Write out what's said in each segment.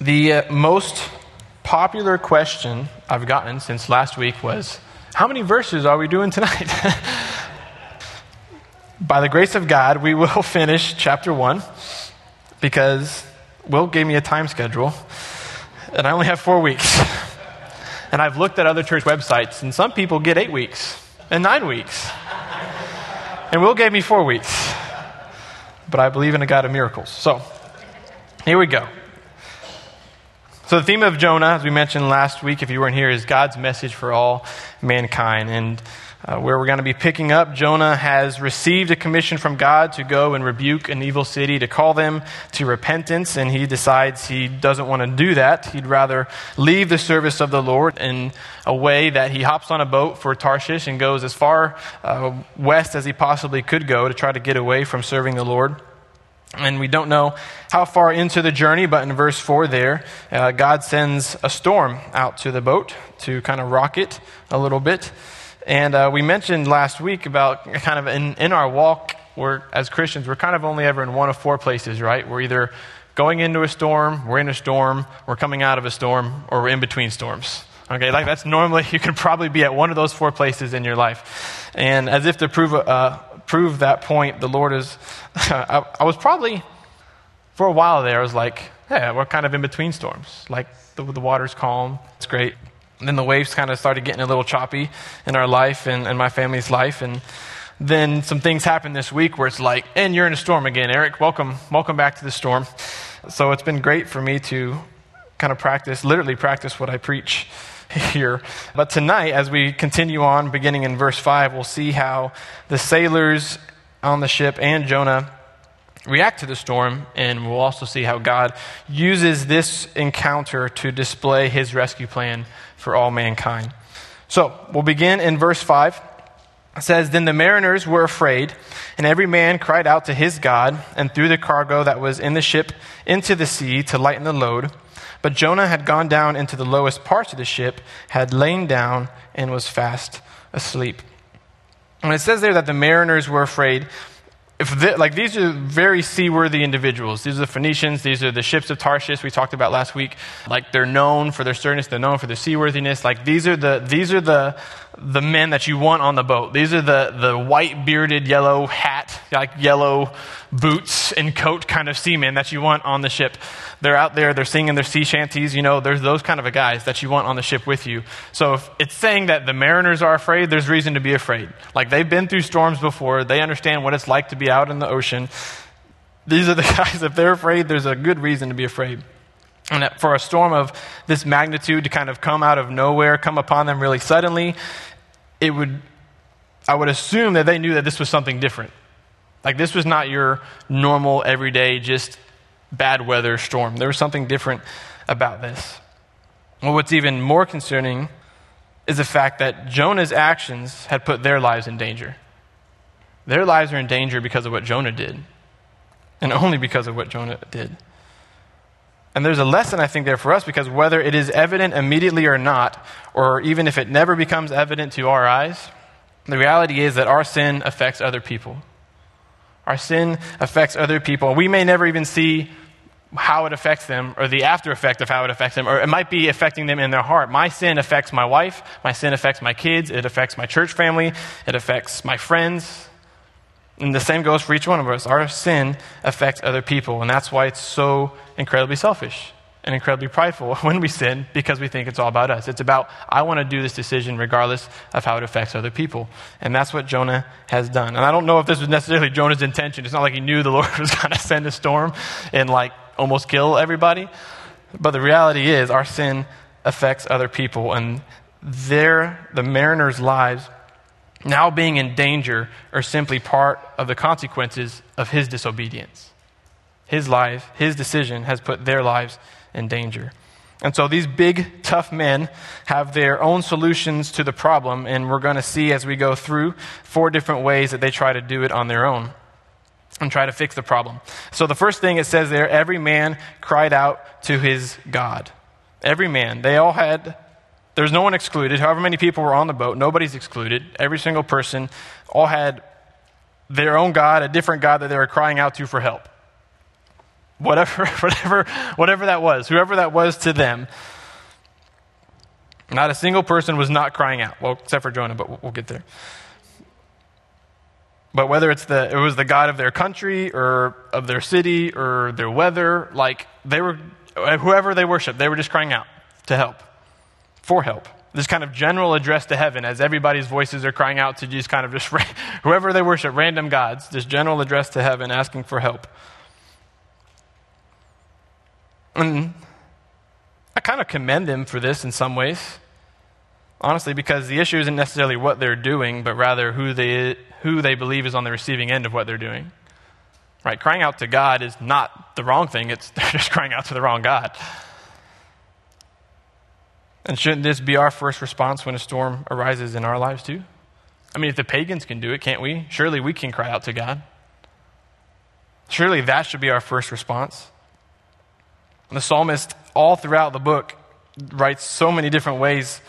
The uh, most popular question I've gotten since last week was How many verses are we doing tonight? By the grace of God, we will finish chapter 1 because Will gave me a time schedule and I only have four weeks. And I've looked at other church websites, and some people get eight weeks and nine weeks. And Will gave me four weeks. But I believe in a God of miracles. So, here we go. So, the theme of Jonah, as we mentioned last week, if you weren't here, is God's message for all mankind. And uh, where we're going to be picking up, Jonah has received a commission from God to go and rebuke an evil city, to call them to repentance, and he decides he doesn't want to do that. He'd rather leave the service of the Lord in a way that he hops on a boat for Tarshish and goes as far uh, west as he possibly could go to try to get away from serving the Lord. And we don't know how far into the journey, but in verse 4 there, uh, God sends a storm out to the boat to kind of rock it a little bit. And uh, we mentioned last week about kind of in, in our walk, we're, as Christians, we're kind of only ever in one of four places, right? We're either going into a storm, we're in a storm, we're coming out of a storm, or we're in between storms. Okay, like that's normally, you can probably be at one of those four places in your life. And as if to prove, uh, prove that point, the Lord is, I, I was probably, for a while there, I was like, yeah, we're kind of in between storms. Like the, the water's calm, it's great. And then the waves kind of started getting a little choppy in our life and, and my family's life. And then some things happened this week where it's like, and you're in a storm again, Aric. Welcome, welcome back to the storm. So it's been great for me to kind of practice, literally practice what I preach here. But tonight, as we continue on, beginning in verse 5, we'll see how the sailors on the ship and Jonah react to the storm, and we'll also see how God uses this encounter to display his rescue plan for all mankind. So we'll begin in verse 5. It says, Then the mariners were afraid, and every man cried out to his God, and threw the cargo that was in the ship into the sea to lighten the load. But Jonah had gone down into the lowest parts of the ship, had lain down, and was fast asleep. And it says there that the mariners were afraid, if like these are very seaworthy individuals. These are the Phoenicians. These are the ships of Tarshish we talked about last week. Like they're known for their sternness. They're known for their seaworthiness. Like these are the these are the the men that you want on the boat. These are the the white bearded, yellow hat, like yellow boots and coat kind of seamen that you want on the ship. They're out there. They're singing their sea shanties. You know, there's those kind of guys that you want on the ship with you. So if it's saying that the mariners are afraid, there's reason to be afraid. Like they've been through storms before. They understand what it's like to be out in the ocean. These are the guys, if they're afraid, there's a good reason to be afraid. And for a storm of this magnitude to kind of come out of nowhere, come upon them really suddenly, it would, I would assume that they knew that this was something different. Like this was not your normal, everyday, just bad weather storm. There was something different about this. Well, what's even more concerning is the fact that Jonah's actions had put their lives in danger. Their lives are in danger because of what Jonah did, and only because of what Jonah did. And there's a lesson, I think, there for us because whether it is evident immediately or not, or even if it never becomes evident to our eyes, the reality is that our sin affects other people. Our sin affects other people. We may never even see how it affects them or the after effect of how it affects them, or it might be affecting them in their heart. My sin affects my wife, my sin affects my kids, it affects my church family, it affects my friends. And the same goes for each one of us. Our sin affects other people, and that's why it's so incredibly selfish and incredibly prideful when we sin because we think it's all about us. It's about, I want to do this decision regardless of how it affects other people. And that's what Jonah has done. And I don't know if this was necessarily Jonah's intention. It's not like he knew the Lord was going to send a storm and like almost kill everybody. But the reality is, our sin affects other people, and their, the mariners' lives now being in danger are simply part of the consequences of his disobedience. His life, his decision has put their lives in danger. And so these big, tough men have their own solutions to the problem, and we're going to see as we go through four different ways that they try to do it on their own and try to fix the problem. So the first thing it says there every man cried out to his God. Every man. They all had, there's no one excluded. However many people were on the boat, nobody's excluded. Every single person all had their own God, a different God that they were crying out to for help. whatever, whatever, whatever that was, whoever that was to them. Not a single person was not crying out. Well, except for Jonah, but we'll get there. But whether it's the, it was the God of their country or of their city or their weather, like they were, whoever they worshiped, they were just crying out to help, for help. This kind of general address to heaven as everybody's voices are crying out to just kind of just, whoever they worship, random gods, this general address to heaven asking for help. And I kind of commend them for this in some ways. Honestly, because the issue isn't necessarily what they're doing, but rather who they, who they believe is on the receiving end of what they're doing. Right? Crying out to God is not the wrong thing, it's they're just crying out to the wrong God. And shouldn't this be our first response when a storm arises in our lives too? I mean, if the pagans can do it, can't we? Surely we can cry out to God. Surely that should be our first response. And the psalmist, all throughout the book, writes so many different ways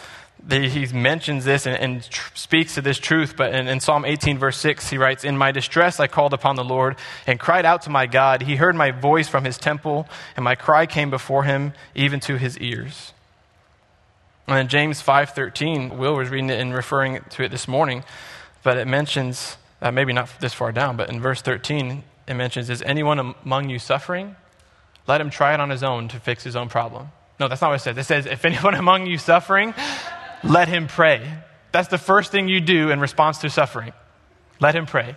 that he mentions this and, and tr- speaks to this truth. But in, in, Psalm 18, verse 6, he writes, In my distress I called upon the Lord and cried out to my God. He heard my voice from his temple, and my cry came before him, even to his ears. And in James 5.13, Will was reading it and referring to it this morning, but it mentions, uh, maybe not this far down, but in verse 13, it mentions, Is anyone among you suffering? Let him try it on his own to fix his own problem. No, that's not what it says. It says, If anyone among you suffering, let him pray. That's the first thing you do in response to suffering. Let him pray.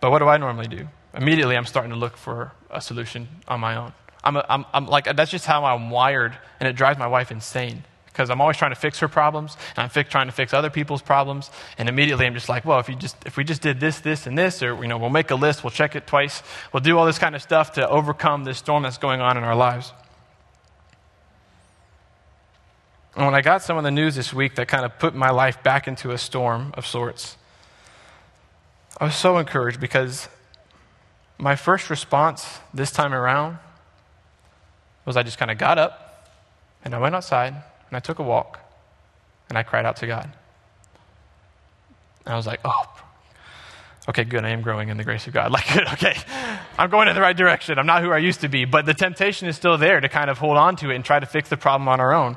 But what do I normally do? Immediately, I'm starting to look for a solution on my own. I'm, a, I'm, I'm like, that's just how I'm wired, and it drives my wife insane because I'm always trying to fix her problems, and I'm fi- trying to fix other people's problems, and immediately I'm just like, well, if, you just, if we just did this, this, and this, or you know, we'll make a list, we'll check it twice, we'll do all this kind of stuff to overcome this storm that's going on in our lives. And when I got some of the news this week that kind of put my life back into a storm of sorts, I was so encouraged because my first response this time around was I just kind of got up and I went outside and I took a walk and I cried out to God. And I was like, oh, okay, good. I am growing in the grace of God. Like, good, okay. I'm going in the right direction. I'm not who I used to be. But the temptation is still there to kind of hold on to it and try to fix the problem on our own.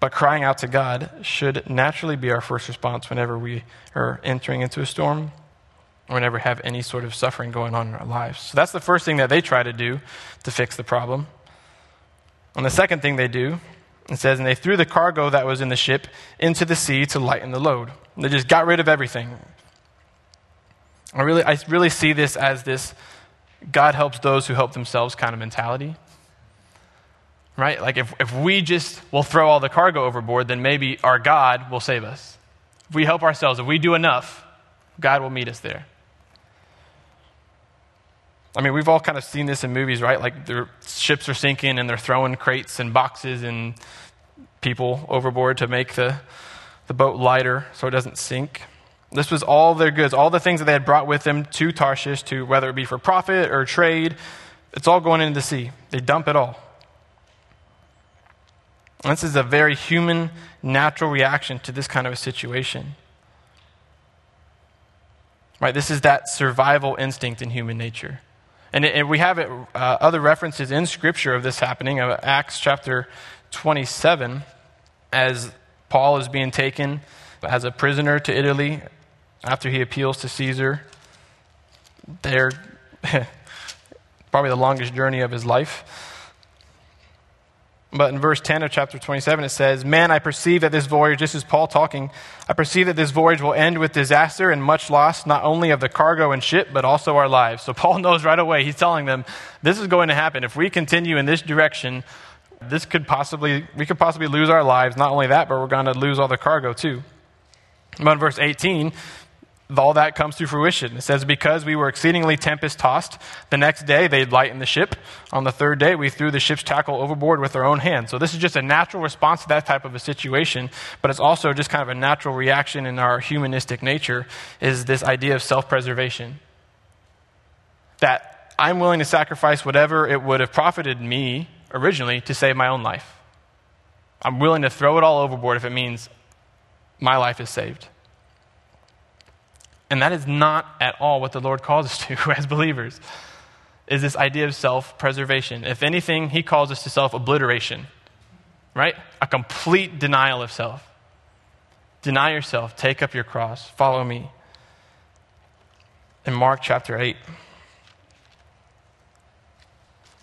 But crying out to God should naturally be our first response whenever we are entering into a storm, or whenever have any sort of suffering going on in our lives. So that's the first thing that they try to do to fix the problem. And the second thing they do, it says, and they threw the cargo that was in the ship into the sea to lighten the load. They just got rid of everything. I really, I really see this as this God helps those who help themselves kind of mentality right? Like if, if we just will throw all the cargo overboard, then maybe our God will save us. If we help ourselves, if we do enough, God will meet us there. I mean, we've all kind of seen this in movies, right? Like their ships are sinking and they're throwing crates and boxes and people overboard to make the, the boat lighter so it doesn't sink. This was all their goods, all the things that they had brought with them to Tarshish, to whether it be for profit or trade. It's all going into the sea. They dump it all. This is a very human, natural reaction to this kind of a situation. Right? This is that survival instinct in human nature. And, and we have it, uh, other references in Scripture of this happening. of Acts chapter 27, as Paul is being taken as a prisoner to Italy after he appeals to Caesar. They're probably the longest journey of his life. But in verse 10 of chapter 27, it says, Man, I perceive that this voyage, this is Paul talking, I perceive that this voyage will end with disaster and much loss, not only of the cargo and ship, but also our lives. So Paul knows right away, he's telling them, this is going to happen. If we continue in this direction, this could possibly, we could possibly lose our lives. Not only that, but we're going to lose all the cargo too. But in verse 18, all that comes to fruition. It says, Because we were exceedingly tempest tossed, the next day they lightened the ship. On the third day, we threw the ship's tackle overboard with our own hands. So, this is just a natural response to that type of a situation, but it's also just kind of a natural reaction in our humanistic nature is this idea of self preservation. That I'm willing to sacrifice whatever it would have profited me originally to save my own life. I'm willing to throw it all overboard if it means my life is saved. And that is not at all what the Lord calls us to as believers. is this idea of self preservation. If anything, he calls us to self obliteration, right? A complete denial of self. Deny yourself, take up your cross, follow me. In Mark chapter 8,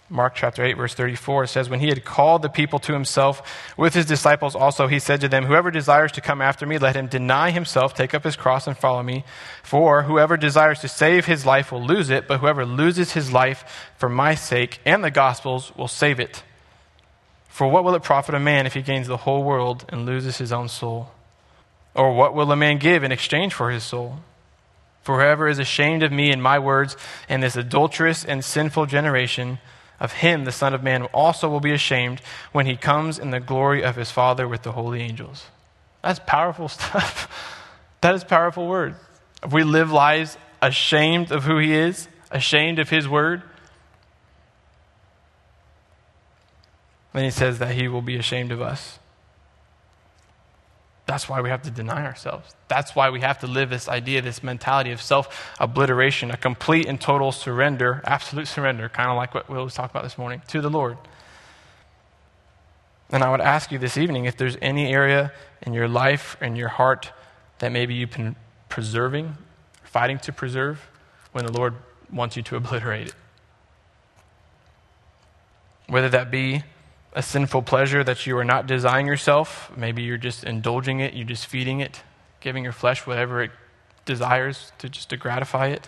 Mark chapter 8, verse 34, says, When he had called the people to himself with his disciples also, he said to them, Whoever desires to come after me, let him deny himself, take up his cross, and follow me. For whoever desires to save his life will lose it, but whoever loses his life for my sake and the gospel's will save it. For what will it profit a man if he gains the whole world and loses his own soul? Or what will a man give in exchange for his soul? For whoever is ashamed of me and my words in this adulterous and sinful generation, of him the Son of Man also will be ashamed when he comes in the glory of his Father with the holy angels. That's powerful stuff. that is powerful word. If we live lives ashamed of who he is, ashamed of his word, then he says that he will be ashamed of us. That's why we have to deny ourselves. That's why we have to live this idea, this mentality of self obliteration, a complete and total surrender, absolute surrender, kind of like what Will was talking about this morning, to the Lord. And I would ask you this evening if there's any area in your life, in your heart, that maybe you've been preserving, fighting to preserve, when the Lord wants you to obliterate it. Whether that be a sinful pleasure that you are not desiring yourself. Maybe you're just indulging it, you're just feeding it, giving your flesh whatever it desires to just to gratify it.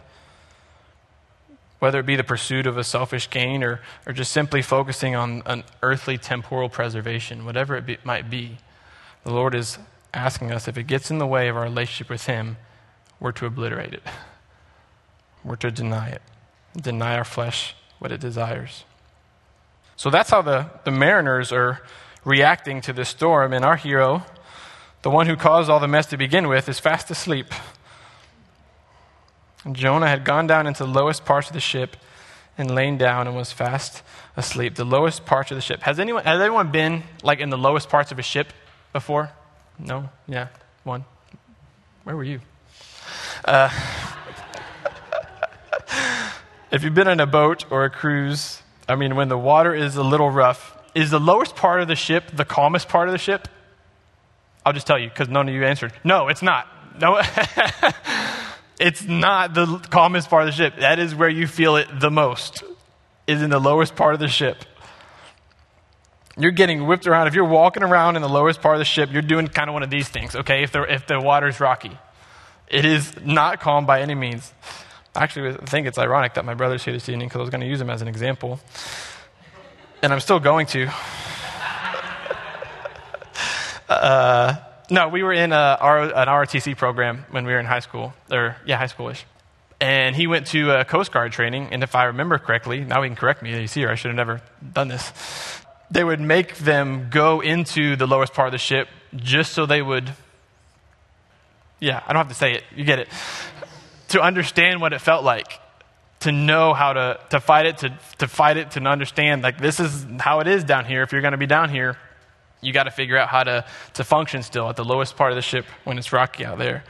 Whether it be the pursuit of a selfish gain or, or just simply focusing on an earthly temporal preservation, whatever it be, might be, the Lord is asking us if it gets in the way of our relationship with Him, we're to obliterate it. We're to deny it, deny our flesh what it desires. So that's how the, the mariners are reacting to this storm. And our hero, the one who caused all the mess to begin with, is fast asleep. And Jonah had gone down into the lowest parts of the ship and lain down and was fast asleep. The lowest parts of the ship. Has anyone, has anyone been like in the lowest parts of a ship before? No? Yeah. One. Where were you? Uh, if you've been on a boat or a cruise, I mean, when the water is a little rough, is the lowest part of the ship the calmest part of the ship? I'll just tell you because none of you answered. No, it's not. No, it's not the calmest part of the ship. That is where you feel it the most, is in the lowest part of the ship. You're getting whipped around. If you're walking around in the lowest part of the ship, you're doing kind of one of these things, okay? If the, if the water's rocky, it is not calm by any means. Actually, I think it's ironic that my brother's here this evening because I was going to use him as an example. And I'm still going to. uh, no, we were in a, an ROTC program when we were in high school, or yeah, high schoolish. And he went to a Coast Guard training, and if I remember correctly, now he can correct me, he's here, I should have never done this. They would make them go into the lowest part of the ship just so they would, yeah, I don't have to say it, you get it to understand what it felt like, to know how to, to fight it, to, to fight it, to understand, like, this is how it is down here. If you're going to be down here, you got to figure out how to, to function still at the lowest part of the ship when it's rocky out there.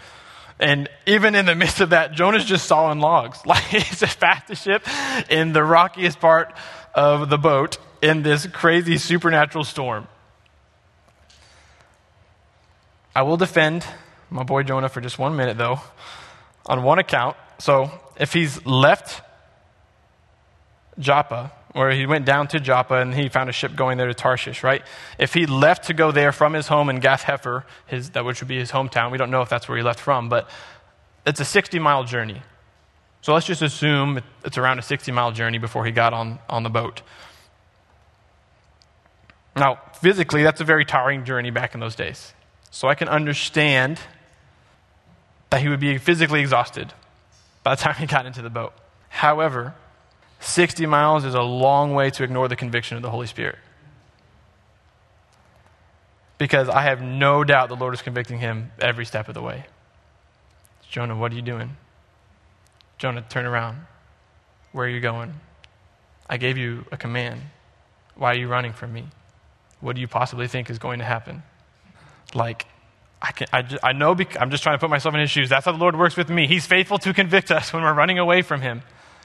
And even in the midst of that, Jonah's just sawing logs. Like he's the fastest ship in the rockiest part of the boat in this crazy supernatural storm. I will defend my boy Jonah for just one minute, though on one account. So if he's left Joppa, or he went down to Joppa and he found a ship going there to Tarshish, right? If he left to go there from his home in Gath Hepher, his, that which would be his hometown, we don't know if that's where he left from, but it's a 60 mile journey. So let's just assume it's around a 60 mile journey before he got on, on the boat. Now, physically, that's a very tiring journey back in those days. So I can understand that he would be physically exhausted by the time he got into the boat. However, 60 miles is a long way to ignore the conviction of the Holy Spirit. Because I have no doubt the Lord is convicting him every step of the way. Jonah, what are you doing? Jonah, turn around. Where are you going? I gave you a command. Why are you running from me? What do you possibly think is going to happen? Like, I, can, I, just, I know, bec- I'm just trying to put myself in his shoes. That's how the Lord works with me. He's faithful to convict us when we're running away from him.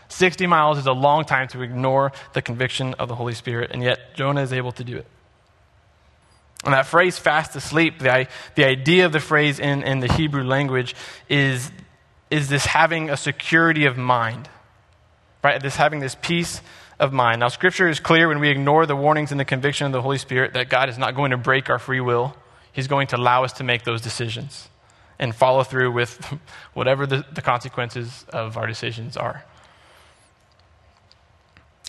60 miles is a long time to ignore the conviction of the Holy Spirit, and yet Jonah is able to do it. And that phrase, fast asleep, the, the idea of the phrase in, in the Hebrew language is, is this having a security of mind, right? This having this peace of mind. Now, Scripture is clear when we ignore the warnings and the conviction of the Holy Spirit that God is not going to break our free will. He's going to allow us to make those decisions and follow through with whatever the, the consequences of our decisions are.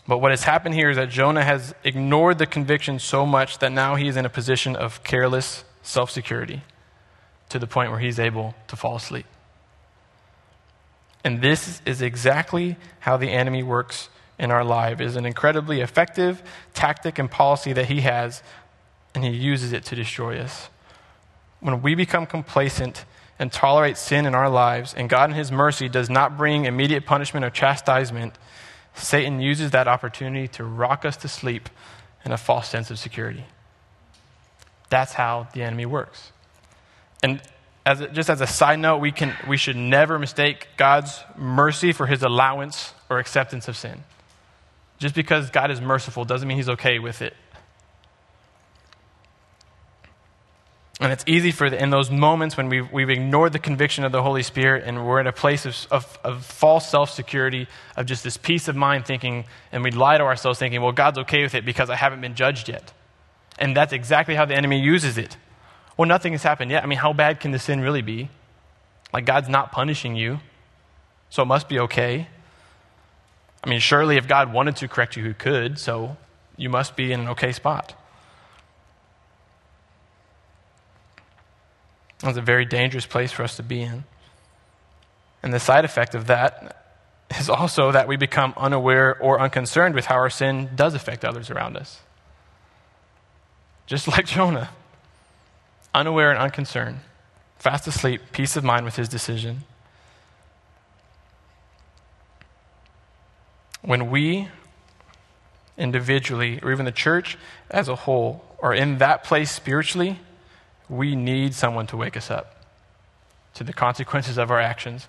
But what has happened here is that Jonah has ignored the conviction so much that now he is in a position of careless self security to the point where he's able to fall asleep. And this is exactly how the enemy works in our life. Is an incredibly effective tactic and policy that he has, and he uses it to destroy us. When we become complacent and tolerate sin in our lives, and God in his mercy does not bring immediate punishment or chastisement, Satan uses that opportunity to rock us to sleep in a false sense of security. That's how the enemy works. And as a, just as a side note, we, can, we should never mistake God's mercy for his allowance or acceptance of sin. Just because God is merciful doesn't mean he's okay with it. And it's easy for, the, in those moments when we've, we've ignored the conviction of the Holy Spirit and we're in a place of, of, of false self security, of just this peace of mind thinking, and we lie to ourselves thinking, well, God's okay with it because I haven't been judged yet. And that's exactly how the enemy uses it. Well, nothing has happened yet. I mean, how bad can the sin really be? Like, God's not punishing you, so it must be okay. I mean, surely if God wanted to correct you, he could, so you must be in an okay spot. It's a very dangerous place for us to be in. And the side effect of that is also that we become unaware or unconcerned with how our sin does affect others around us. Just like Jonah, unaware and unconcerned, fast asleep, peace of mind with his decision. When we individually, or even the church as a whole, are in that place spiritually, we need someone to wake us up to the consequences of our actions,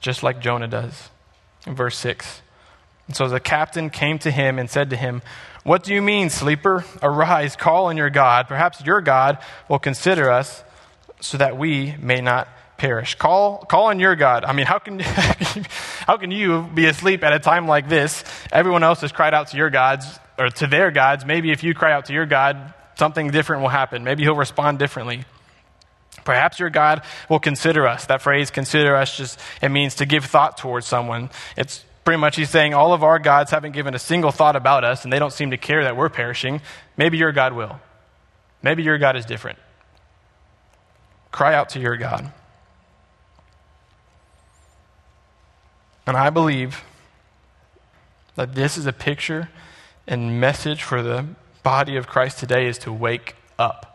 just like Jonah does. In verse 6. And so the captain came to him and said to him, What do you mean, sleeper? Arise, call on your God. Perhaps your God will consider us so that we may not perish. Call, call on your God. I mean, how can, how can you be asleep at a time like this? Everyone else has cried out to your gods or to their gods. Maybe if you cry out to your God, something different will happen. Maybe he'll respond differently. Perhaps your God will consider us. That phrase, consider us, just it means to give thought towards someone. It's pretty much he's saying all of our gods haven't given a single thought about us and they don't seem to care that we're perishing. Maybe your God will. Maybe your God is different. Cry out to your God. And I believe that this is a picture and message for the body of Christ today is to wake up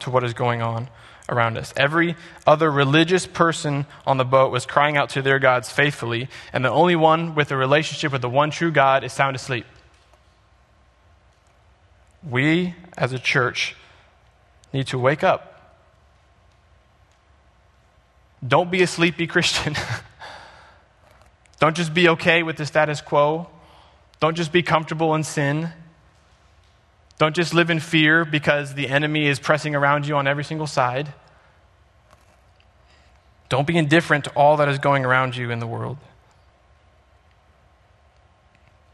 to what is going on around us. Every other religious person on the boat was crying out to their gods faithfully, and the only one with a relationship with the one true God is sound asleep. We, as a church, need to wake up. Don't be a sleepy Christian. Don't just be okay with the status quo. Don't just be comfortable in sin. Don't just live in fear because the enemy is pressing around you on every single side. Don't be indifferent to all that is going around you in the world.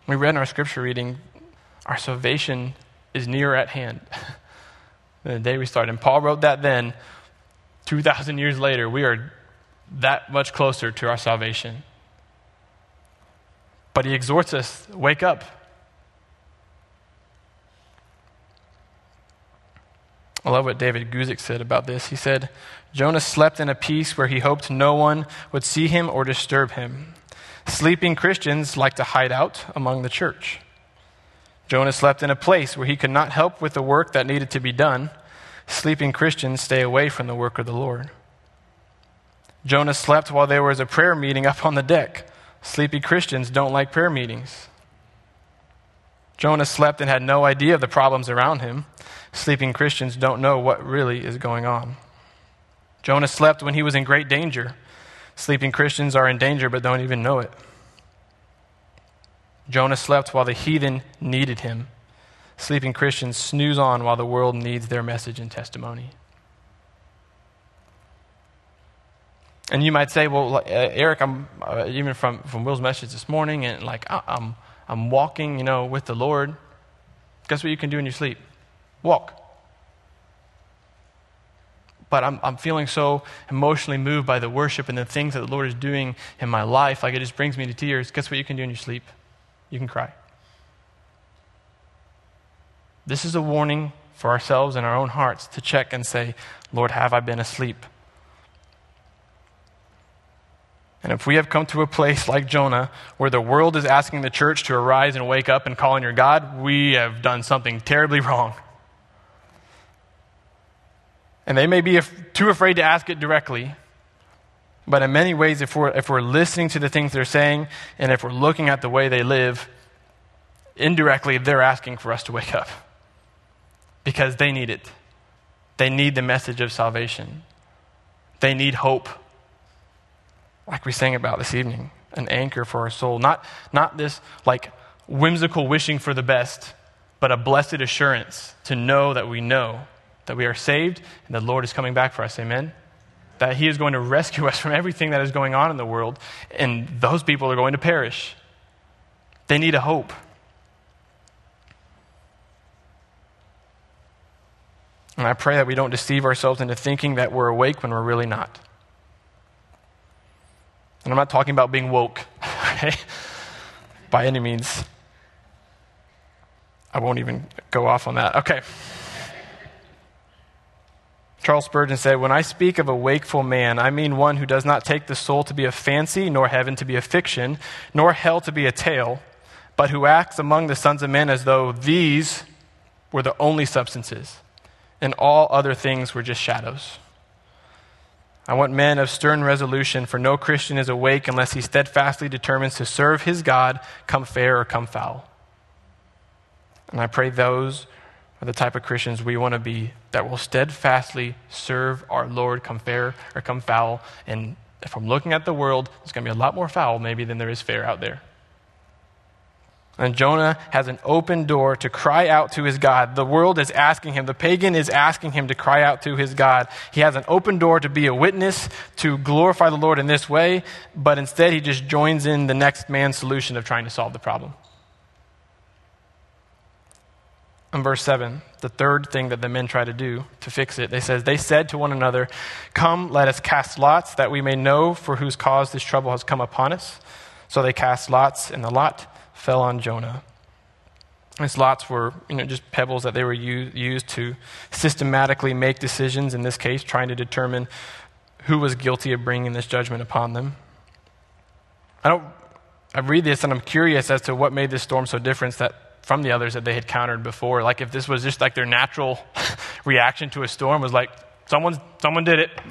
We read in our scripture reading, our salvation is near at hand. the day we started. And Paul wrote that then, 2,000 years later, we are that much closer to our salvation. But he exhorts us wake up. I love what David Guzik said about this. He said, Jonah slept in a peace where he hoped no one would see him or disturb him. Sleeping Christians like to hide out among the church. Jonah slept in a place where he could not help with the work that needed to be done. Sleeping Christians stay away from the work of the Lord. Jonah slept while there was a prayer meeting up on the deck. Sleepy Christians don't like prayer meetings. Jonah slept and had no idea of the problems around him. Sleeping Christians don't know what really is going on. Jonah slept when he was in great danger. Sleeping Christians are in danger but don't even know it. Jonah slept while the heathen needed him. Sleeping Christians snooze on while the world needs their message and testimony. And you might say, well, uh, Aric, I'm uh, even from, from Will's message this morning, and like I'm, I'm walking, you know, with the Lord. Guess what you can do in your sleep? Walk. But I'm, I'm feeling so emotionally moved by the worship and the things that the Lord is doing in my life, like it just brings me to tears. Guess what you can do in your sleep? You can cry. This is a warning for ourselves and our own hearts to check and say, Lord, have I been asleep? And if we have come to a place like Jonah, where the world is asking the church to arise and wake up and call on your God, we have done something terribly wrong. And they may be too afraid to ask it directly. But in many ways, if we're, if we're listening to the things they're saying and if we're looking at the way they live, indirectly, they're asking for us to wake up because they need it. They need the message of salvation, they need hope like we sang about this evening, an anchor for our soul. Not, not this like whimsical wishing for the best, but a blessed assurance to know that we know that we are saved and the Lord is coming back for us. Amen? That He is going to rescue us from everything that is going on in the world, and those people are going to perish. They need a hope. And I pray that we don't deceive ourselves into thinking that we're awake when we're really not. And I'm not talking about being woke, okay? By any means. I won't even go off on that. Okay. Charles Spurgeon said, When I speak of a wakeful man, I mean one who does not take the soul to be a fancy, nor heaven to be a fiction, nor hell to be a tale, but who acts among the sons of men as though these were the only substances, and all other things were just shadows. I want men of stern resolution, for no Christian is awake unless he steadfastly determines to serve his God, come fair or come foul. And I pray those are the type of Christians we want to be that will steadfastly serve our Lord, come fair or come foul. And if I'm looking at the world, there's going to be a lot more foul maybe than there is fair out there. And Jonah has an open door to cry out to his God. The world is asking him, the pagan is asking him to cry out to his God. He has an open door to be a witness, to glorify the Lord in this way, but instead he just joins in the next man's solution of trying to solve the problem. In verse 7, the third thing that the men try to do to fix it, they says, They said to one another, Come, let us cast lots, that we may know for whose cause this trouble has come upon us. So they cast lots, and the lot fell on Jonah. These lots were you know, just pebbles that they were used to systematically make decisions, in this case, trying to determine who was guilty of bringing this judgment upon them. I, don't, I read this and I'm curious as to what made this storm so different that, from the others that they had countered before. Like if this was just like their natural reaction to a storm was like, someone, someone did it.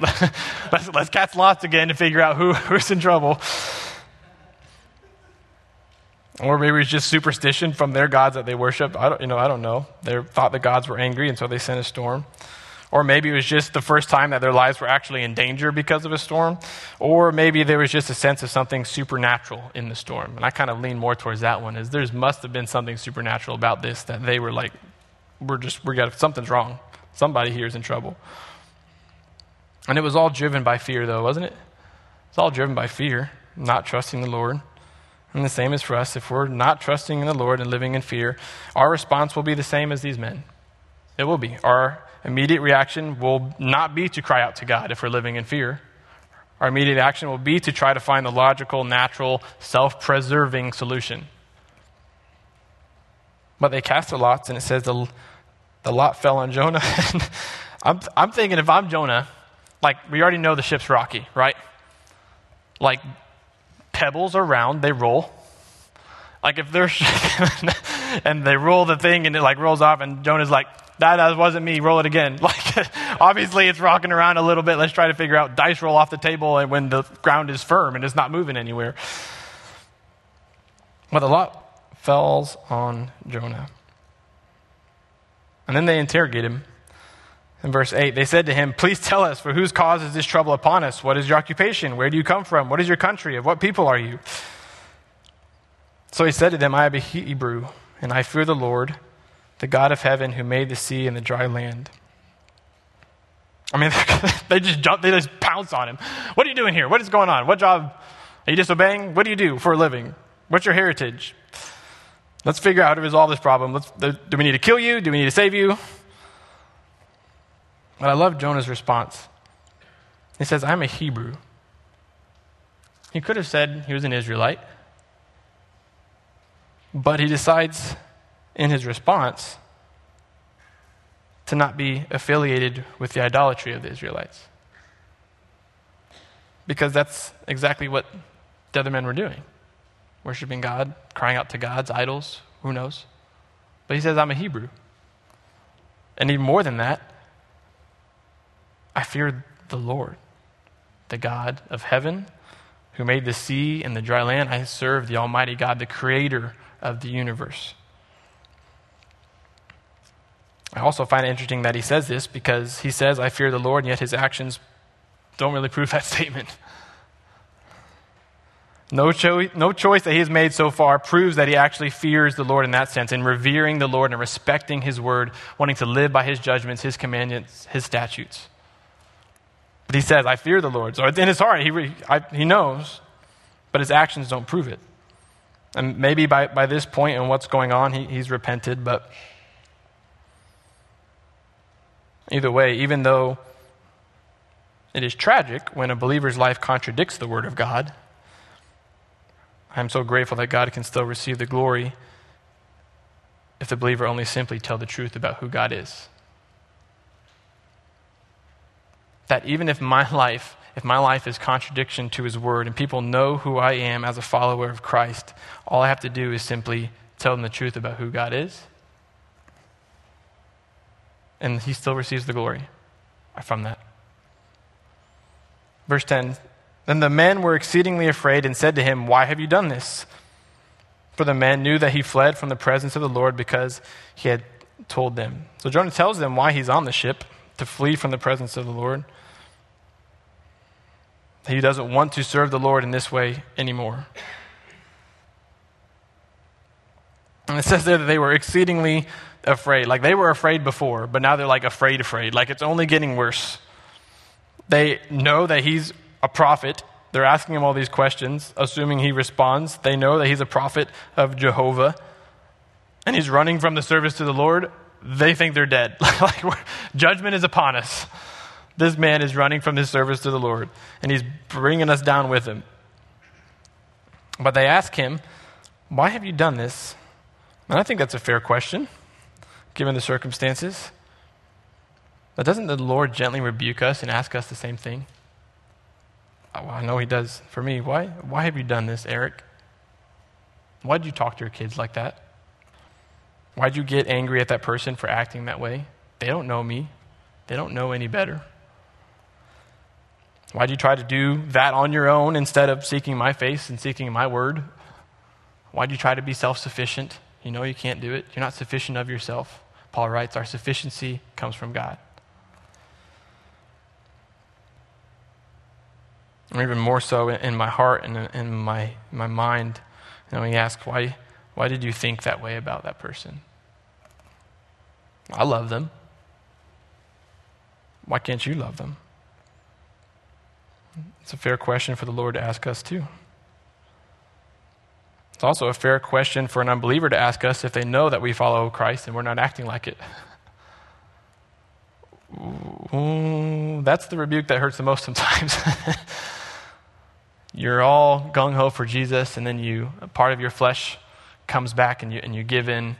let's, let's cast lots again to figure out who, who's in trouble. Or maybe it's just superstition from their gods that they worship. I don't, you know, I don't know. They thought the gods were angry, and so they sent a storm. Or maybe it was just the first time that their lives were actually in danger because of a storm. Or maybe there was just a sense of something supernatural in the storm. And I kind of lean more towards that one, is there must have been something supernatural about this that they were like, we're just, we got, something's wrong. Somebody here is in trouble. And it was all driven by fear, though, wasn't it? It's all driven by fear, not trusting the Lord. And the same is for us. If we're not trusting in the Lord and living in fear, our response will be the same as these men. It will be. Our immediate reaction will not be to cry out to God if we're living in fear. Our immediate action will be to try to find the logical, natural, self preserving solution. But they cast the lots, and it says the, the lot fell on Jonah. I'm, I'm thinking if I'm Jonah, like, we already know the ship's rocky, right? Like, pebbles are round, they roll. Like if they're and they roll the thing and it like rolls off, and Jonah's like, that, that wasn't me, roll it again. Like obviously it's rocking around a little bit. Let's try to figure out dice roll off the table and when the ground is firm and it's not moving anywhere. Well, the lot falls on Jonah. And then they interrogate him. In verse 8, they said to him, Please tell us, for whose cause is this trouble upon us? What is your occupation? Where do you come from? What is your country? Of what people are you? So he said to them, I am a Hebrew, and I fear the Lord, the God of heaven, who made the sea and the dry land. I mean, they just jump, they just pounce on him. What are you doing here? What is going on? What job? Are you disobeying? What do you do for a living? What's your heritage? Let's figure out how to resolve this problem. Let's, do we need to kill you? Do we need to save you? But I love Jonah's response. He says, I'm a Hebrew. He could have said he was an Israelite, but he decides in his response to not be affiliated with the idolatry of the Israelites. Because that's exactly what the other men were doing worshiping God, crying out to God's idols, who knows? But he says, I'm a Hebrew. And even more than that, I fear the Lord, the God of heaven, who made the sea and the dry land. I serve the Almighty God, the creator of the universe. I also find it interesting that he says this because he says, I fear the Lord, and yet his actions don't really prove that statement. No, cho- no choice that he has made so far proves that he actually fears the Lord in that sense, in revering the Lord and respecting his word, wanting to live by his judgments, his commandments, his statutes. But he says, I fear the Lord. So in his heart, he, I, he knows, but his actions don't prove it. And maybe by, by this point and what's going on, he, he's repented, but either way, even though it is tragic when a believer's life contradicts the Word of God, I'm so grateful that God can still receive the glory if the believer only simply tell the truth about who God is. That even if my life, if my life is contradiction to his word and people know who I am as a follower of Christ, all I have to do is simply tell them the truth about who God is. And he still receives the glory from that. Verse 10 then the men were exceedingly afraid and said to him, Why have you done this? For the men knew that he fled from the presence of the Lord because he had told them. So Jonah tells them why he's on the ship to flee from the presence of the Lord. He doesn't want to serve the Lord in this way anymore. And it says there that they were exceedingly afraid. Like they were afraid before, but now they're like afraid, afraid. Like it's only getting worse. They know that he's a prophet. They're asking him all these questions, assuming he responds. They know that he's a prophet of Jehovah, and he's running from the service to the Lord. They think they're dead. like judgment is upon us. This man is running from his service to the Lord, and he's bringing us down with him. But they ask him, Why have you done this? And I think that's a fair question, given the circumstances. But doesn't the Lord gently rebuke us and ask us the same thing? Oh, I know he does for me. Why, why have you done this, Aric? Why did you talk to your kids like that? Why did you get angry at that person for acting that way? They don't know me. They don't know any better. Why'd you try to do that on your own instead of seeking my face and seeking my word? Why'd you try to be self sufficient? You know you can't do it. You're not sufficient of yourself. Paul writes, Our sufficiency comes from God. or even more so in my heart and in my, my mind. You know, he why, why did you think that way about that person? I love them. Why can't you love them? It's a fair question for the Lord to ask us, too. It's also a fair question for an unbeliever to ask us if they know that we follow Christ and we're not acting like it. That's the rebuke that hurts the most sometimes. you're all gung ho for Jesus, and then you part of your flesh comes back and you, and you give in,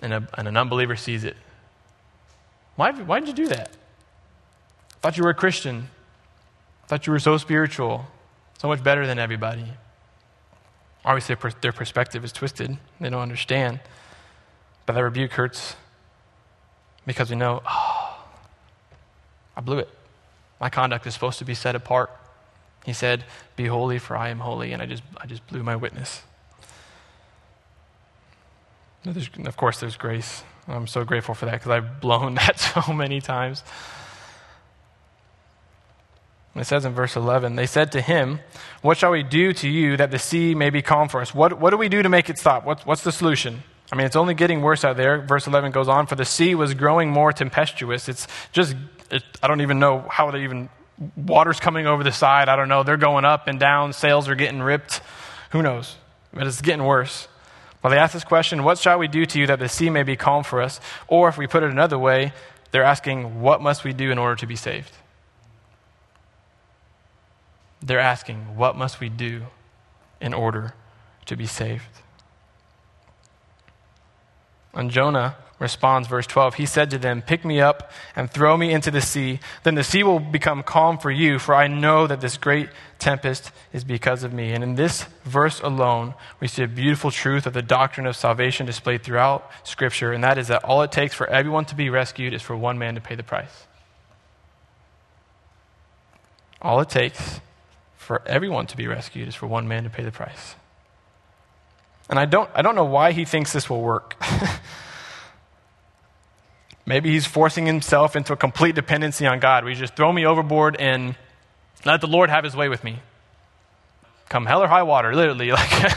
and, a, and an unbeliever sees it. Why, why did you do that? I thought you were a Christian. I thought you were so spiritual, so much better than everybody. Obviously, their perspective is twisted. They don't understand. But that rebuke hurts because we know, oh, I blew it. My conduct is supposed to be set apart. He said, Be holy, for I am holy. And I just, I just blew my witness. Of course, there's grace. I'm so grateful for that because I've blown that so many times. It says in verse 11, they said to him, What shall we do to you that the sea may be calm for us? What, what do we do to make it stop? What's, what's the solution? I mean, it's only getting worse out there. Verse 11 goes on, For the sea was growing more tempestuous. It's just, it, I don't even know how they even, water's coming over the side. I don't know. They're going up and down. Sails are getting ripped. Who knows? But it's getting worse. Well, they ask this question, What shall we do to you that the sea may be calm for us? Or if we put it another way, they're asking, What must we do in order to be saved? They're asking, What must we do in order to be saved? And Jonah responds, verse 12, he said to them, Pick me up and throw me into the sea. Then the sea will become calm for you, for I know that this great tempest is because of me. And in this verse alone, we see a beautiful truth of the doctrine of salvation displayed throughout Scripture, and that is that all it takes for everyone to be rescued is for one man to pay the price. All it takes for everyone to be rescued is for one man to pay the price. And I don't, I don't know why he thinks this will work. Maybe he's forcing himself into a complete dependency on God. We just throw me overboard and let the Lord have his way with me. Come hell or high water, literally. Like,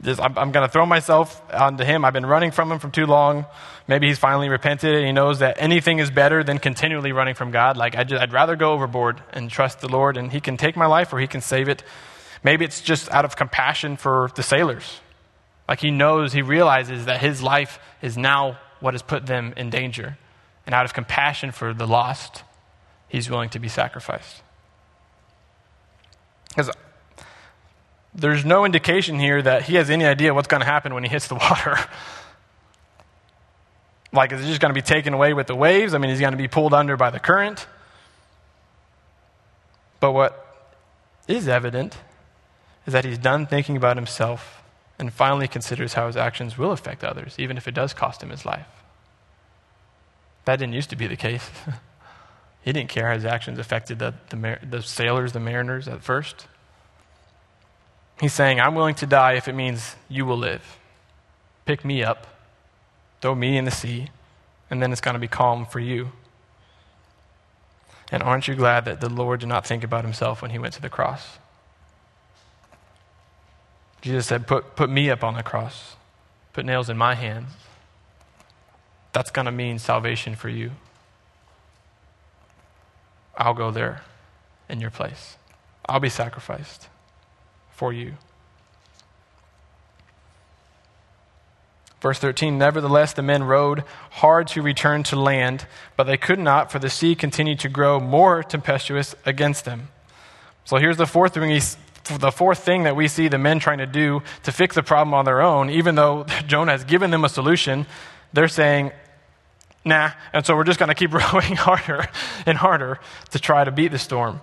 just, I'm, I'm going to throw myself onto him. I've been running from him for too long. Maybe he's finally repented and he knows that anything is better than continually running from God. Like, I I'd rather go overboard and trust the Lord, and he can take my life or he can save it. Maybe it's just out of compassion for the sailors. Like, he knows, he realizes that his life is now what has put them in danger. And out of compassion for the lost, he's willing to be sacrificed. Because there's no indication here that he has any idea what's going to happen when he hits the water. like, is he just going to be taken away with the waves? I mean, he's going to be pulled under by the current. But what is evident is that he's done thinking about himself and finally considers how his actions will affect others, even if it does cost him his life. That didn't used to be the case. he didn't care how his actions affected the, the, the sailors, the mariners at first. He's saying, I'm willing to die if it means you will live. Pick me up, throw me in the sea, and then it's going to be calm for you. And aren't you glad that the Lord did not think about himself when he went to the cross? Jesus said, Put, put me up on the cross, put nails in my hands. That's going to mean salvation for you. I'll go there in your place, I'll be sacrificed for you. Verse 13 Nevertheless, the men rowed hard to return to land, but they could not, for the sea continued to grow more tempestuous against them. So here's the fourth thing the fourth thing that we see the men trying to do to fix the problem on their own, even though Jonah has given them a solution, they're saying, nah. And so we're just going to keep rowing harder and harder to try to beat the storm.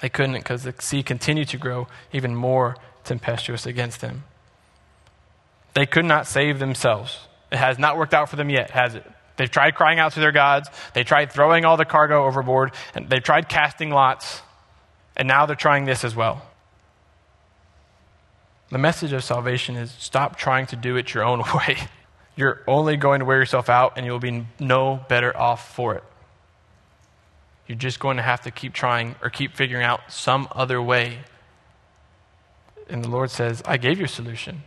They couldn't because the sea continued to grow even more tempestuous against them. They could not save themselves. It has not worked out for them yet, has it? They've tried crying out to their gods. They tried throwing all the cargo overboard. And they've tried casting lots. And now they're trying this as well. The message of salvation is stop trying to do it your own way. You're only going to wear yourself out and you'll be no better off for it. You're just going to have to keep trying or keep figuring out some other way. And the Lord says, I gave you a solution.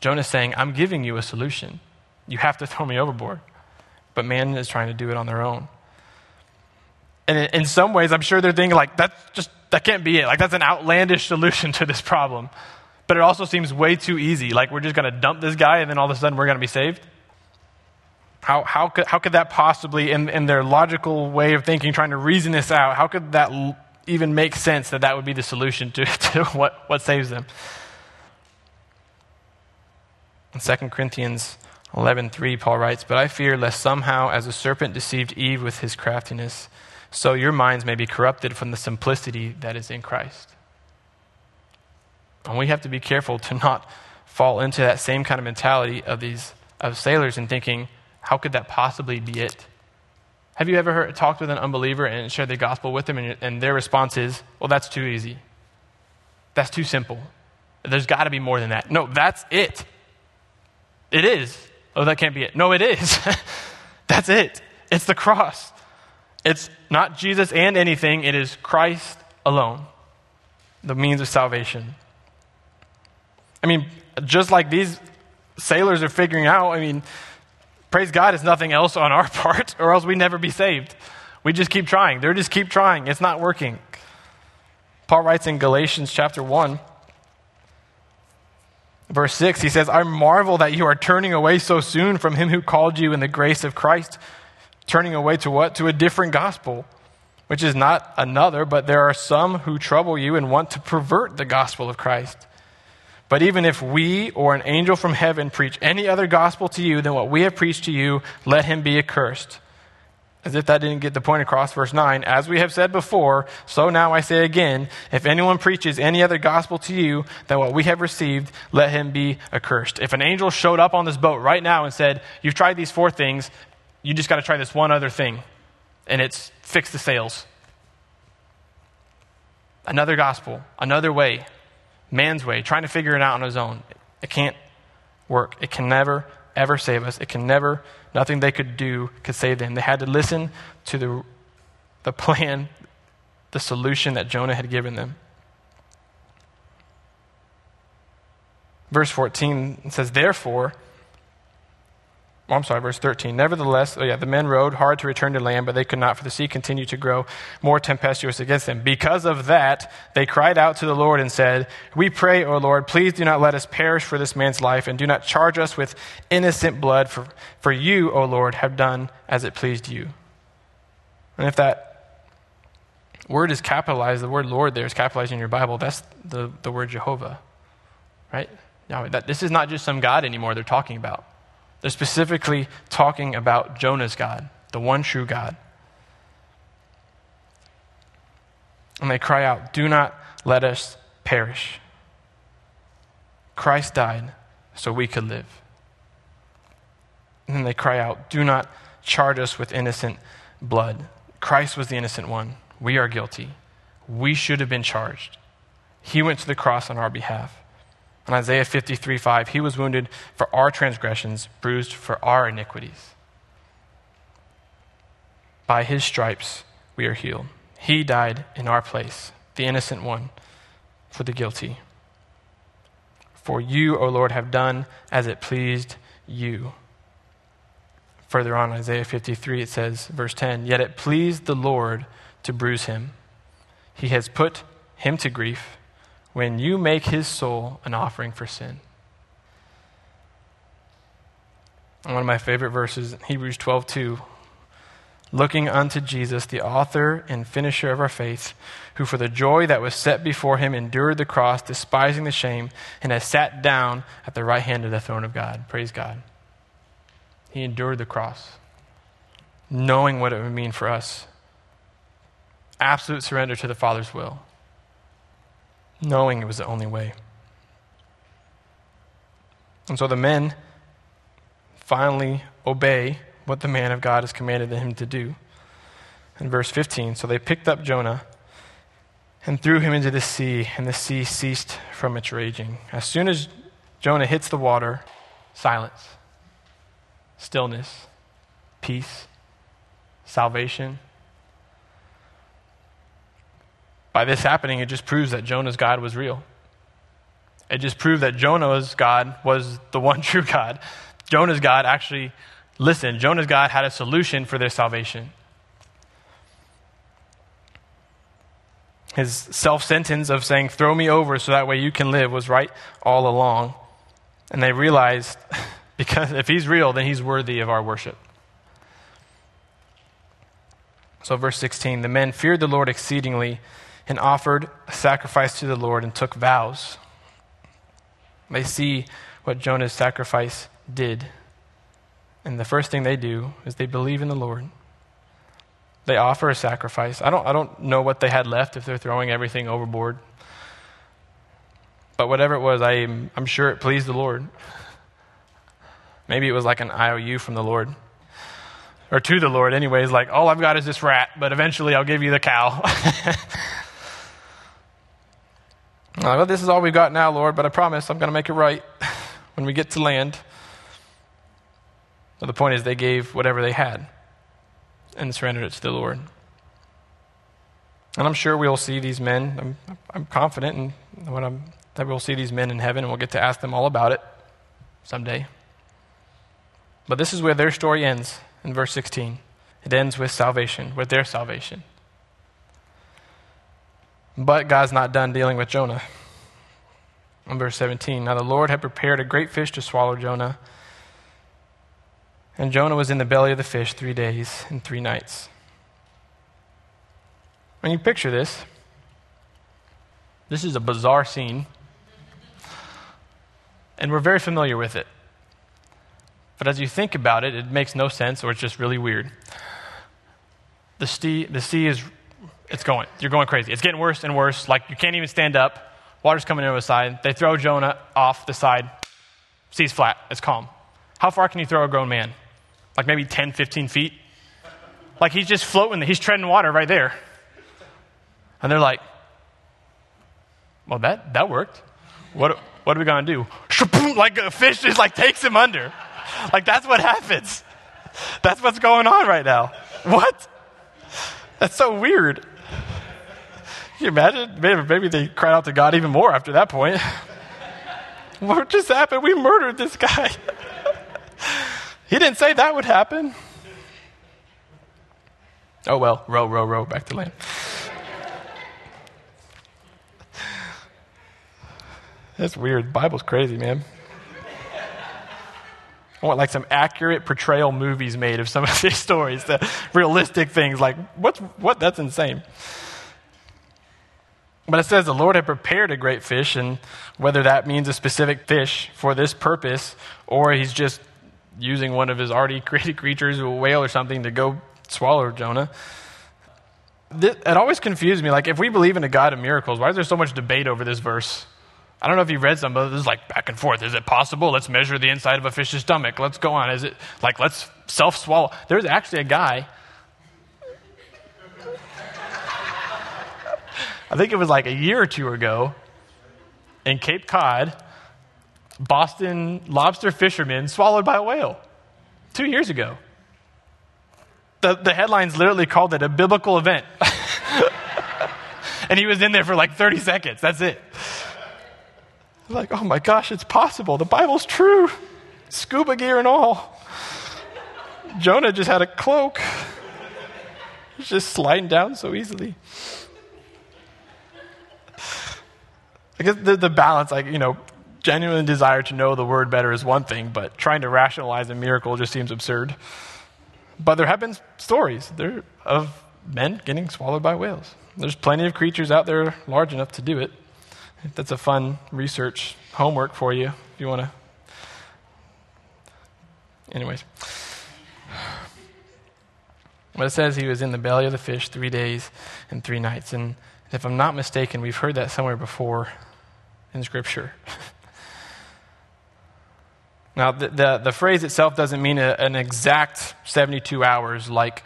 Jonah's saying, I'm giving you a solution. You have to throw me overboard. But man is trying to do it on their own. And in some ways, I'm sure they're thinking, like, that's just that can't be it. Like, that's an outlandish solution to this problem. But it also seems way too easy. Like, we're just going to dump this guy and then all of a sudden we're going to be saved. How, how, could, how could that possibly, in, in their logical way of thinking, trying to reason this out, how could that l- even make sense that that would be the solution to, to what, what saves them? In 2 Corinthians 11.3, Paul writes, But I fear lest somehow, as a serpent deceived Eve with his craftiness, so your minds may be corrupted from the simplicity that is in Christ. And we have to be careful to not fall into that same kind of mentality of these of sailors and thinking, how could that possibly be it? Have you ever heard, talked with an unbeliever and shared the gospel with them, and, and their response is, well, that's too easy. That's too simple. There's got to be more than that. No, that's it. It is. Oh, that can't be it. No, it is. that's it. It's the cross. It's not Jesus and anything, it is Christ alone, the means of salvation. I mean, just like these sailors are figuring out, I mean, praise God, it's nothing else on our part, or else we'd never be saved. We just keep trying. They just keep trying. It's not working. Paul writes in Galatians chapter 1, verse 6, he says, I marvel that you are turning away so soon from him who called you in the grace of Christ. Turning away to what? To a different gospel, which is not another, but there are some who trouble you and want to pervert the gospel of Christ. But even if we or an angel from heaven preach any other gospel to you than what we have preached to you, let him be accursed. As if that didn't get the point across, verse 9, as we have said before, so now I say again, if anyone preaches any other gospel to you than what we have received, let him be accursed. If an angel showed up on this boat right now and said, You've tried these four things, you just got to try this one other thing, and it's fix the sails. Another gospel, another way, man's way, trying to figure it out on his own. It can't work. It can never, ever save us. It can never, nothing they could do could save them. They had to listen to the, the plan, the solution that Jonah had given them. Verse 14 says, Therefore, Oh, I'm sorry, verse 13. Nevertheless, oh yeah, the men rowed hard to return to land, but they could not, for the sea continued to grow more tempestuous against them. Because of that, they cried out to the Lord and said, We pray, O Lord, please do not let us perish for this man's life, and do not charge us with innocent blood, for, for you, O Lord, have done as it pleased you. And if that word is capitalized, the word Lord there is capitalized in your Bible, that's the, the word Jehovah, right? Now, that, this is not just some God anymore they're talking about. They're specifically talking about Jonah's God, the one true God. And they cry out, Do not let us perish. Christ died so we could live. And then they cry out, Do not charge us with innocent blood. Christ was the innocent one. We are guilty. We should have been charged. He went to the cross on our behalf. In Isaiah 53 5, he was wounded for our transgressions, bruised for our iniquities. By his stripes we are healed. He died in our place, the innocent one, for the guilty. For you, O Lord, have done as it pleased you. Further on, Isaiah 53, it says, verse 10 Yet it pleased the Lord to bruise him. He has put him to grief when you make his soul an offering for sin. One of my favorite verses, Hebrews 12 2. Looking unto Jesus, the author and finisher of our faith, who for the joy that was set before him endured the cross, despising the shame, and has sat down at the right hand of the throne of God. Praise God. He endured the cross, knowing what it would mean for us. Absolute surrender to the Father's will knowing it was the only way. And so the men finally obey what the man of God has commanded him to do. In verse 15, so they picked up Jonah and threw him into the sea, and the sea ceased from its raging. As soon as Jonah hits the water, silence, stillness, peace, salvation, by this happening, it just proves that Jonah's God was real. It just proved that Jonah's God was the one true God. Jonah's God actually listened. Jonah's God had a solution for their salvation. His self sentence of saying, Throw me over so that way you can live, was right all along. And they realized, because if he's real, then he's worthy of our worship. So, verse 16 the men feared the Lord exceedingly and offered a sacrifice to the Lord and took vows. They see what Jonah's sacrifice did. And the first thing they do is they believe in the Lord. They offer a sacrifice. I don't, I don't know what they had left if they're throwing everything overboard. But whatever it was, I, I'm sure it pleased the Lord. Maybe it was like an IOU from the Lord. Or to the Lord, anyways, like, all I've got is this rat, but eventually I'll give you the cow. well, this is all we've got now, Lord, but I promise I'm going to make it right when we get to land. But the point is, they gave whatever they had. and surrendered it to the Lord. And I'm sure we'll see these men. I'm, I'm confident in what I'm, that we'll see these men in heaven and we'll get to ask them all about it someday. But this is where their story ends in verse 16. It ends with salvation, with their salvation. But God's not done dealing with Jonah. In verse 17, now the Lord had prepared a great fish to swallow Jonah. And Jonah was in the belly of the fish three days and three nights. When you picture this, this is a bizarre scene. And we're very familiar with it. But as you think about it, it makes no sense or it's just really weird. The sea, the sea is, it's going. You're going crazy. It's getting worse and worse. Like you can't even stand up. Water's coming over the side. They throw Jonah off the side. Sea's flat. It's calm. How far can you throw a grown man? Like maybe 10, 15 feet? Like he's just floating. He's treading water right there. And they're like, well, that, that worked. What, what are we going to do? Like a fish just like takes him under. Like that's what happens. That's what's going on right now. What? That's so weird. Can you imagine? Maybe, they cried out to God even more after that point. what just happened? We murdered this guy. he didn't say that would happen. Oh well, row, row, row, back to land. That's weird. Bible's crazy, man. I want like some accurate portrayal movies made of some of these stories, the realistic things. Like, what's, what? That's insane. But it says the Lord had prepared a great fish, and whether that means a specific fish for this purpose, or he's just using one of his already created creatures, a whale or something, to go swallow Jonah. It always confused me. Like, if we believe in a God of miracles, why is there so much debate over this verse? I don't know if you read some, but this is like back and forth. Is it possible? Let's measure the inside of a fish's stomach. Let's go on. Is it like let's self swallow? There's actually a guy. I think it was like a year or two ago in Cape Cod, Boston lobster fishermen swallowed by a whale. Two years ago. The, the headlines literally called it a biblical event. and he was in there for like 30 seconds. That's it like, oh my gosh, it's possible. The Bible's true. Scuba gear and all. Jonah just had a cloak. He's just sliding down so easily. I guess the, the balance, like, you know, genuine desire to know the word better is one thing, but trying to rationalize a miracle just seems absurd. But there have been stories there of men getting swallowed by whales. There's plenty of creatures out there large enough to do it. That's a fun research homework for you if you want to. Anyways. But it says he was in the belly of the fish three days and three nights. And if I'm not mistaken, we've heard that somewhere before in Scripture. now, the, the, the, phrase itself doesn't mean a, an exact 72 hours like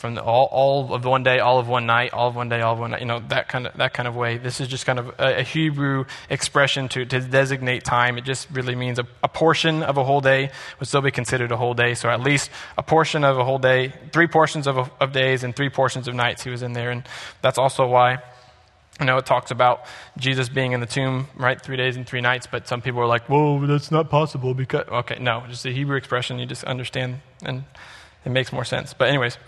from the, all, all of one day, all of one night, all of one day, all of one night, you know, that kind of, that kind of way. This is just kind of a, a Hebrew expression to, to designate time. It just really means a, a, portion of a whole day would still be considered a whole day. So at least a portion of a whole day, three portions of, a, of days and three portions of nights he was in there. And that's also why you know, it talks about Jesus being in the tomb, right, three days and three nights, but some people are like, whoa, that's not possible because, okay, no, just a Hebrew expression, you just understand, and it makes more sense. But, anyways,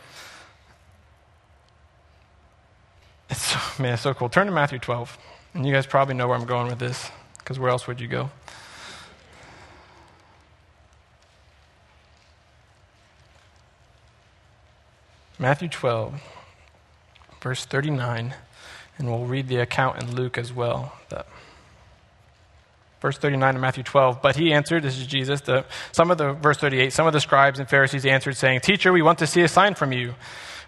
It's so, man, it's so cool. Turn to Matthew 12. And you guys probably know where I'm going with this, because where else would you go? Matthew 12, verse 39, and we'll read the account in Luke as well. verse 39 of Matthew 12. But he answered, this is Jesus, the, some of the, verse 38, some of the scribes and Pharisees answered, saying, Teacher, we want to see a sign from you.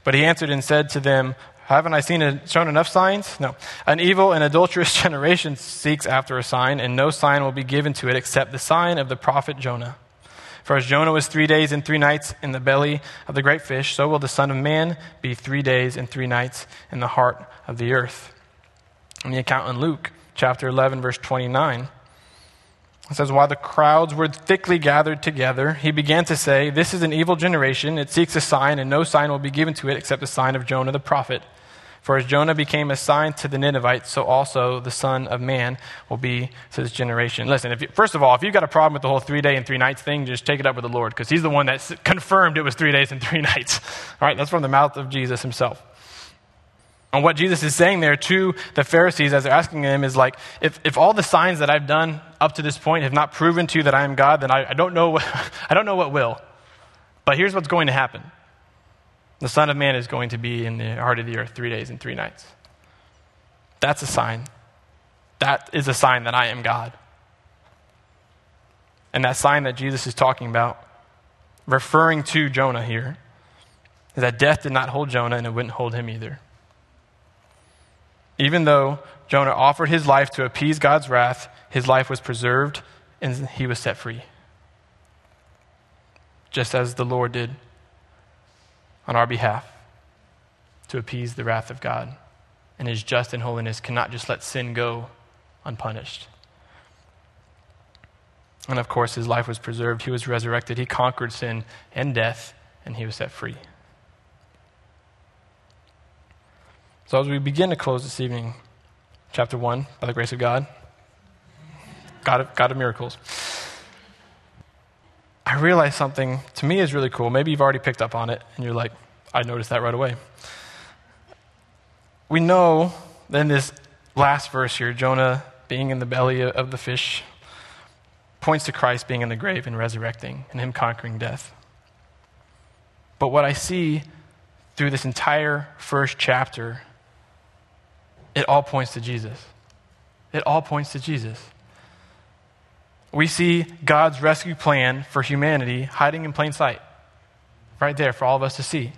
But he answered and said to them, haven't I seen a, shown enough signs? No. An evil and adulterous generation seeks after a sign, and no sign will be given to it except the sign of the prophet Jonah. For as Jonah was three days and three nights in the belly of the great fish, so will the Son of Man be three days and three nights in the heart of the earth. In the account in Luke chapter 11, verse 29, It says, While the crowds were thickly gathered together, he began to say, This is an evil generation. It seeks a sign, and no sign will be given to it except the sign of Jonah the prophet. For as Jonah became a sign to the Ninevites, so also the Son of Man will be to this generation. Listen, you, first of all, if you've got a problem with the whole three day and three nights thing, just take it up with the Lord, because He's the one that confirmed it was three days and three nights. All right, that's from the mouth of Jesus Himself. And what Jesus is saying there to the Pharisees as they're asking him is like, if, if all the signs that I've done up to this point have not proven to you that I am God, then I, I, don't know what, I don't know what will. But here's what's going to happen the Son of Man is going to be in the heart of the earth three days and three nights. That's a sign. That is a sign that I am God. And that sign that Jesus is talking about, referring to Jonah here, is that death did not hold Jonah and it wouldn't hold him either. Even though Jonah offered his life to appease God's wrath, his life was preserved and he was set free. Just as the Lord did on our behalf to appease the wrath of God. And his just and holiness cannot just let sin go unpunished. And of course, his life was preserved. He was resurrected. He conquered sin and death, and he was set free. So, as we begin to close this evening, chapter 1, by the grace of God, God of, God of miracles, I realized something to me is really cool. Maybe you've already picked up on it, and you're like, I noticed that right away. We know that in this last verse here, Jonah being in the belly of the fish points to Christ being in the grave and resurrecting, and him conquering death. But what I see through this entire first chapter it all points to Jesus. It all points to Jesus. We see God's rescue plan for humanity hiding in plain sight, right there for all of us to see.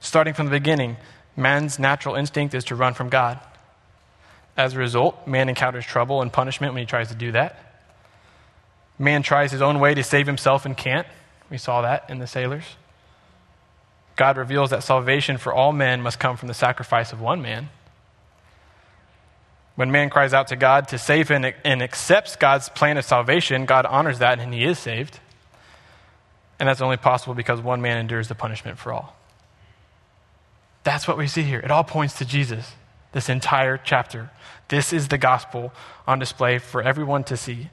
Starting from the beginning, man's natural instinct is to run from God. As a result, man encounters trouble and punishment when he tries to do that. Man tries his own way to save himself and can't. We saw that in the sailors. God reveals that salvation for all men must come from the sacrifice of one man, when man cries out to God to save him and accepts God's plan of salvation, God honors that and he is saved. And that's only possible because one man endures the punishment for all. That's what we see here. It all points to Jesus, this entire chapter. This is the gospel on display for everyone to see.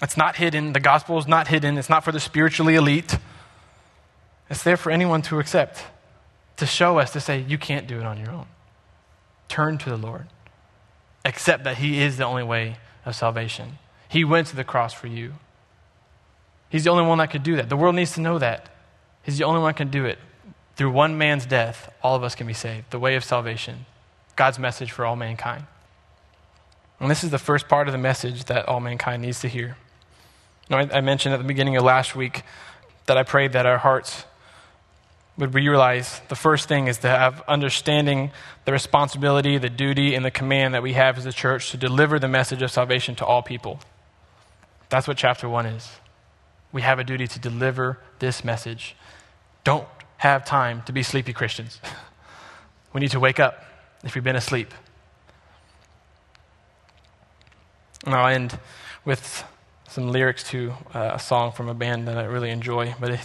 It's not hidden. The gospel is not hidden. It's not for the spiritually elite. It's there for anyone to accept, to show us, to say, you can't do it on your own. Turn to the Lord. Accept that He is the only way of salvation. He went to the cross for you. He's the only one that could do that. The world needs to know that. He's the only one that can do it. Through one man's death, all of us can be saved. The way of salvation. God's message for all mankind. And this is the first part of the message that all mankind needs to hear. Know, I, I mentioned at the beginning of last week that I prayed that our hearts would we realize the first thing is to have understanding the responsibility, the duty, and the command that we have as a church to deliver the message of salvation to all people. That's what chapter one is. We have a duty to deliver this message. Don't have time to be sleepy Christians. we need to wake up if we've been asleep. And I'll end with some lyrics to uh, a song from a band that I really enjoy, but it,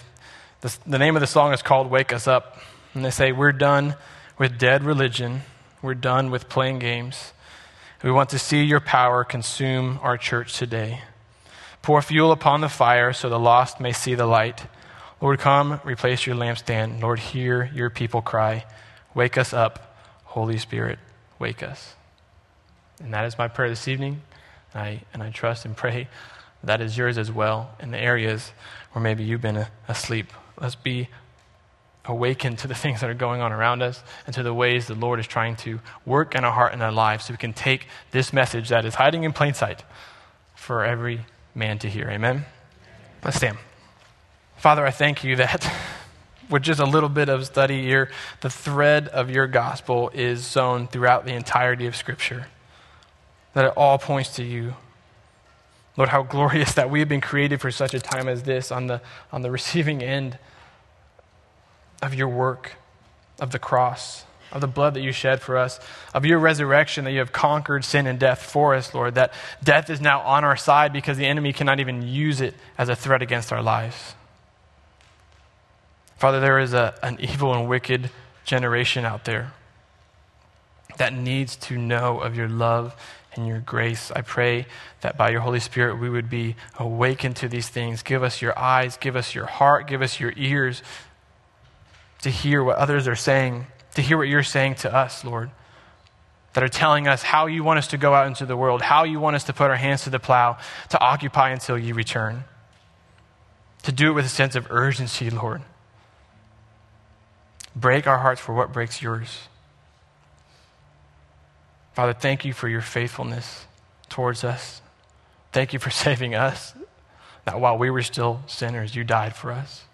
the, the name of the song is called Wake Us Up. And they say, We're done with dead religion. We're done with playing games. We want to see your power consume our church today. Pour fuel upon the fire so the lost may see the light. Lord, come, replace your lampstand. Lord, hear your people cry. Wake us up, Holy Spirit, wake us. And that is my prayer this evening. I, and I trust and pray that is yours as well in the areas where maybe you've been asleep Let's be awakened to the things that are going on around us and to the ways the Lord is trying to work in our heart and our lives so we can take this message that is hiding in plain sight for every man to hear. Amen? Let's stand. Father, I thank you that with just a little bit of study here, the thread of your gospel is sown throughout the entirety of Scripture, that it all points to you. Lord, how glorious that we have been created for such a time as this on the, on the receiving end of your work, of the cross. of the blood that you shed for us, of your resurrection, that you have conquered sin and death for us, Lord, that death is now on our side because the enemy cannot even use it as a threat against our lives. Father, there is a, an evil and wicked generation out there that needs to know of your love and your grace. I pray that by your Holy Spirit we would be awakened to these things. Give us your eyes, give us your heart, give us your ears to hear what others are saying, to hear what you're saying to us, Lord. That are telling us how you want us to go out into the world, how you want us to put our hands to the plow, to occupy until you return. To do it with a sense of urgency, Lord. Break our hearts for what breaks yours. Father, thank you for your faithfulness towards us. Thank you for saving us. That while we were still sinners, you died for us.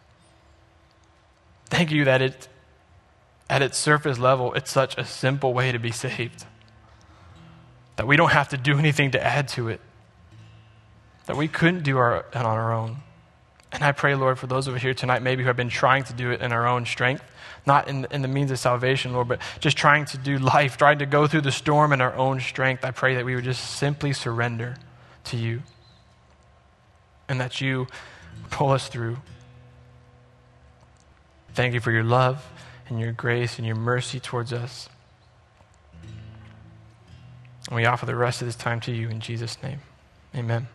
Thank you that it, at its surface level, it's such a simple way to be saved. That we don't have to do anything to add to it. That we couldn't do our, it on our own. And I pray, Lord, for those of us here tonight, maybe who have been trying to do it in our own strength, not in, in the means of salvation, Lord, but just trying to do life, trying to go through the storm in our own strength. I pray that we would just simply surrender to you and that you pull us through. Thank you for your love and your grace and your mercy towards us. And we offer the rest of this time to you in Jesus' name. Amen.